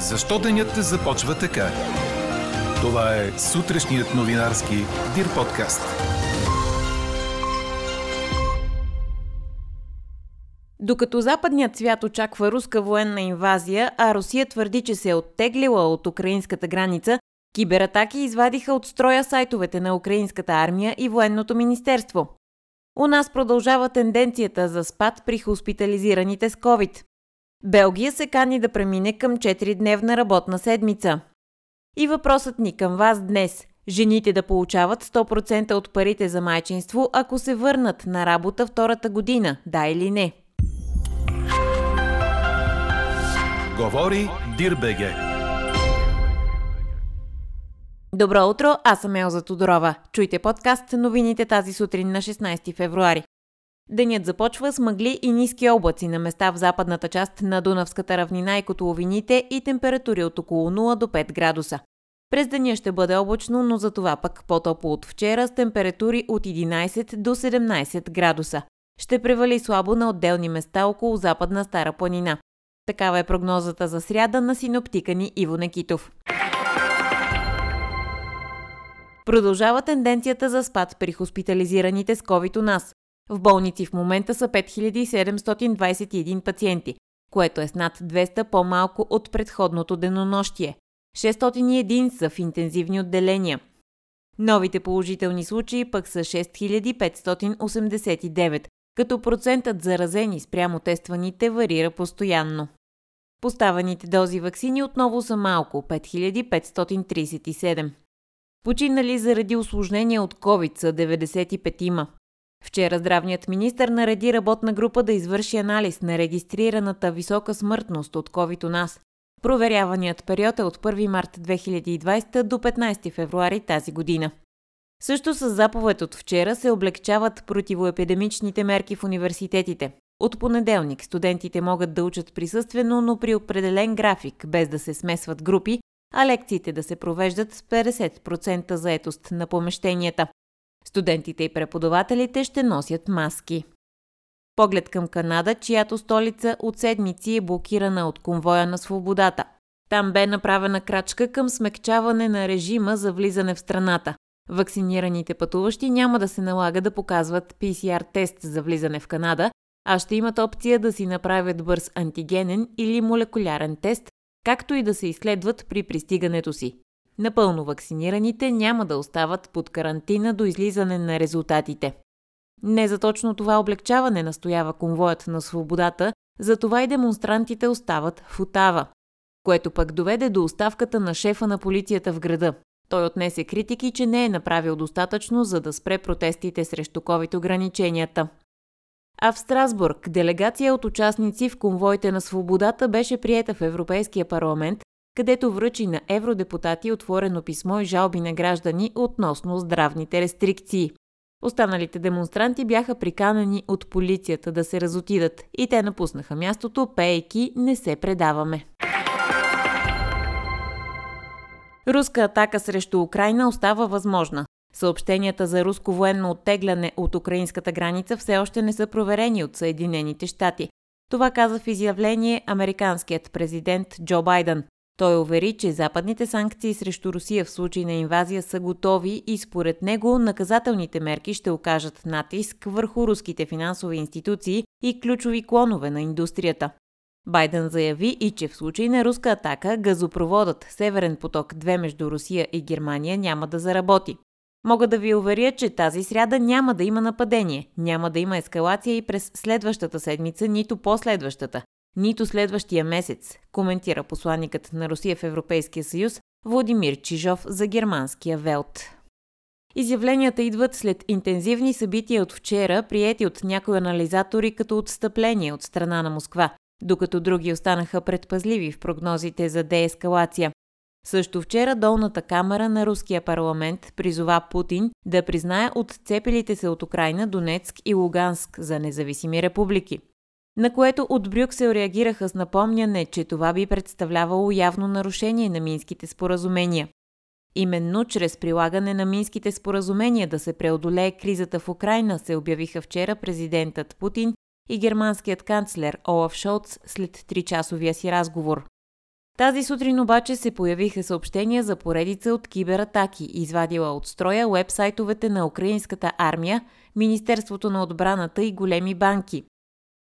Защо денят започва така? Това е сутрешният новинарски Дир подкаст. Докато западният свят очаква руска военна инвазия, а Русия твърди, че се е оттеглила от украинската граница, кибератаки извадиха от строя сайтовете на украинската армия и военното министерство. У нас продължава тенденцията за спад при хоспитализираните с COVID. Белгия се кани да премине към 4-дневна работна седмица. И въпросът ни към вас днес – жените да получават 100% от парите за майчинство, ако се върнат на работа втората година, да или не? Говори Дирбеге. Добро утро, аз съм Елза Тодорова. Чуйте подкаст новините тази сутрин на 16 февруари. Денят започва с мъгли и ниски облаци на места в западната част на Дунавската равнина и котловините и температури от около 0 до 5 градуса. През деня ще бъде облачно, но за това пък по-топло от вчера с температури от 11 до 17 градуса. Ще превали слабо на отделни места около западна Стара планина. Такава е прогнозата за сряда на синоптика ни Иво Некитов. Продължава тенденцията за спад при хоспитализираните с COVID у нас. В болници в момента са 5721 пациенти, което е с над 200 по-малко от предходното денонощие. 601 са в интензивни отделения. Новите положителни случаи пък са 6589, като процентът заразени спрямо тестваните варира постоянно. Поставените дози вакцини отново са малко – 5537. Починали заради осложнения от COVID са 95 има. Вчера здравният министр нареди работна група да извърши анализ на регистрираната висока смъртност от COVID у нас. Проверяваният период е от 1 март 2020 до 15 февруари тази година. Също с заповед от вчера се облегчават противоепидемичните мерки в университетите. От понеделник студентите могат да учат присъствено, но при определен график, без да се смесват групи, а лекциите да се провеждат с 50% заетост на помещенията. Студентите и преподавателите ще носят маски. Поглед към Канада, чиято столица от седмици е блокирана от конвоя на свободата. Там бе направена крачка към смекчаване на режима за влизане в страната. Вакцинираните пътуващи няма да се налага да показват PCR тест за влизане в Канада, а ще имат опция да си направят бърз антигенен или молекулярен тест, както и да се изследват при пристигането си. Напълно вакцинираните няма да остават под карантина до излизане на резултатите. Не за точно това облегчаване настоява конвоят на свободата, затова и демонстрантите остават в Отава, което пък доведе до оставката на шефа на полицията в града. Той отнесе критики, че не е направил достатъчно, за да спре протестите срещу COVID-ограниченията. А в Страсбург делегация от участници в конвоите на свободата беше приета в Европейския парламент, където връчи на евродепутати отворено писмо и жалби на граждани относно здравните рестрикции. Останалите демонстранти бяха приканени от полицията да се разотидат и те напуснаха мястото, пейки «Не се предаваме». Руска атака срещу Украина остава възможна. Съобщенията за руско военно оттегляне от украинската граница все още не са проверени от Съединените щати. Това каза в изявление американският президент Джо Байден. Той увери, че западните санкции срещу Русия в случай на инвазия са готови и според него наказателните мерки ще окажат натиск върху руските финансови институции и ключови клонове на индустрията. Байден заяви и че в случай на руска атака газопроводът Северен поток 2 между Русия и Германия няма да заработи. Мога да ви уверя, че тази сряда няма да има нападение, няма да има ескалация и през следващата седмица, нито последващата, нито следващия месец, коментира посланникът на Русия в Европейския съюз Владимир Чижов за германския Велт. Изявленията идват след интензивни събития от вчера, приети от някои анализатори като отстъпление от страна на Москва, докато други останаха предпазливи в прогнозите за деескалация. Също вчера долната камера на руския парламент призова Путин да признае отцепилите се от Украина Донецк и Луганск за независими републики. На което от Брюксел реагираха с напомняне, че това би представлявало явно нарушение на минските споразумения. Именно чрез прилагане на минските споразумения да се преодолее кризата в Украина се обявиха вчера президентът Путин и германският канцлер Олаф Шолц след тричасовия си разговор. Тази сутрин обаче се появиха съобщения за поредица от кибератаки, извадила от строя уебсайтовете на украинската армия, Министерството на отбраната и големи банки.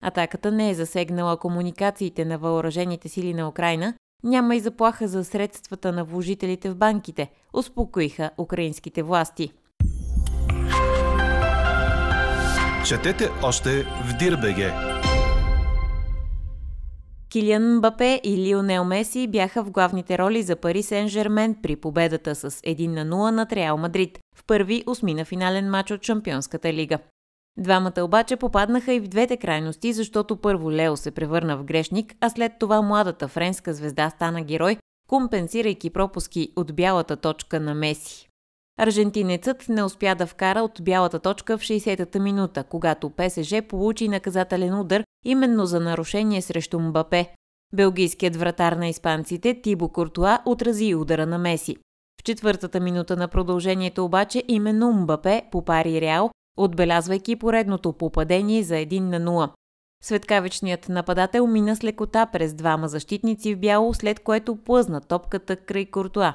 Атаката не е засегнала комуникациите на въоръжените сили на Украина, няма и заплаха за средствата на вложителите в банките, успокоиха украинските власти. Четете още в Дирбеге. Килиан Мбапе и Лионел Меси бяха в главните роли за Пари Сен-Жермен при победата с 1 на 0 над Реал Мадрид в първи осмина финален матч от Шампионската лига. Двамата обаче попаднаха и в двете крайности, защото първо Лео се превърна в грешник, а след това младата френска звезда стана герой, компенсирайки пропуски от бялата точка на Меси. Аржентинецът не успя да вкара от бялата точка в 60-та минута, когато ПСЖ получи наказателен удар именно за нарушение срещу Мбапе. Белгийският вратар на испанците Тибо Куртуа отрази удара на Меси. В четвъртата минута на продължението обаче именно Мбапе попари Реал, отбелязвайки поредното попадение за 1 на 0. Светкавичният нападател мина с лекота през двама защитници в бяло, след което плъзна топката край Куртуа.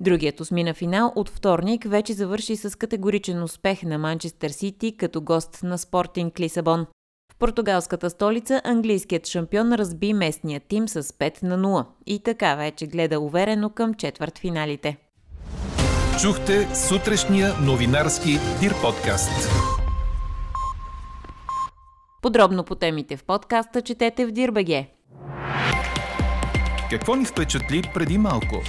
Другият осмина финал от вторник вече завърши с категоричен успех на Манчестър Сити като гост на Спортинг Лисабон. В португалската столица английският шампион разби местния тим с 5 на 0 и така вече гледа уверено към четвърт финалите. Чухте сутрешния новинарски Дир подкаст. Подробно по темите в подкаста четете в Дирбеге. Какво ни впечатли преди малко?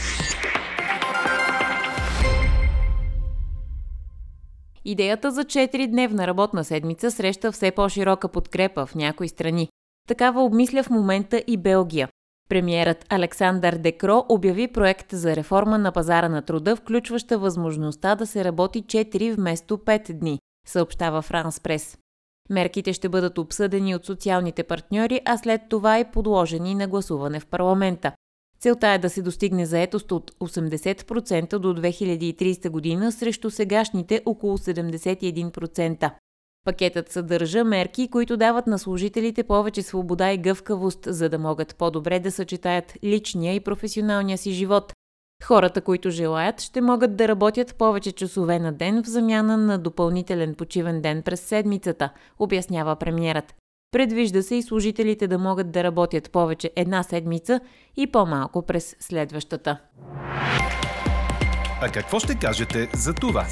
Идеята за 4-дневна работна седмица среща все по-широка подкрепа в някои страни. Такава обмисля в момента и Белгия. Премиерът Александър Декро обяви проект за реформа на пазара на труда, включваща възможността да се работи 4 вместо 5 дни, съобщава Франс Прес. Мерките ще бъдат обсъдени от социалните партньори, а след това и подложени на гласуване в парламента. Целта е да се достигне заетост от 80% до 2030 година срещу сегашните около 71%. Пакетът съдържа мерки, които дават на служителите повече свобода и гъвкавост, за да могат по-добре да съчетаят личния и професионалния си живот. Хората, които желаят, ще могат да работят повече часове на ден в замяна на допълнителен почивен ден през седмицата, обяснява премиерът. Предвижда се и служителите да могат да работят повече една седмица и по-малко през следващата. А какво ще кажете за това?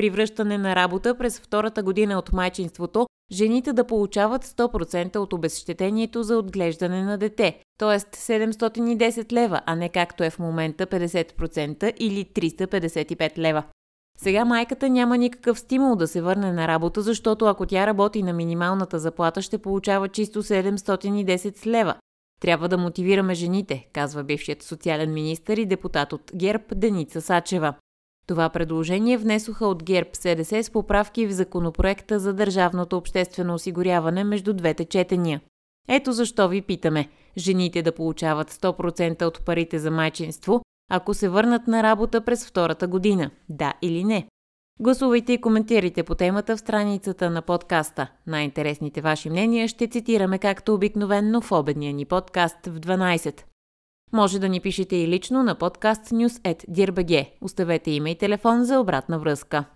При връщане на работа през втората година от майчинството, жените да получават 100% от обезщетението за отглеждане на дете, т.е. 710 лева, а не както е в момента 50% или 355 лева. Сега майката няма никакъв стимул да се върне на работа, защото ако тя работи на минималната заплата, ще получава чисто 710 лева. Трябва да мотивираме жените, казва бившият социален министр и депутат от ГЕРБ Деница Сачева. Това предложение внесоха от ГЕРБ СДС с поправки в законопроекта за държавното обществено осигуряване между двете четения. Ето защо ви питаме – жените да получават 100% от парите за майчинство, ако се върнат на работа през втората година. Да или не? Гласувайте и коментирайте по темата в страницата на подкаста. Най-интересните ваши мнения ще цитираме както обикновенно в обедния ни подкаст в 12. Може да ни пишете и лично на подкастnews.dirbg. Оставете име и телефон за обратна връзка.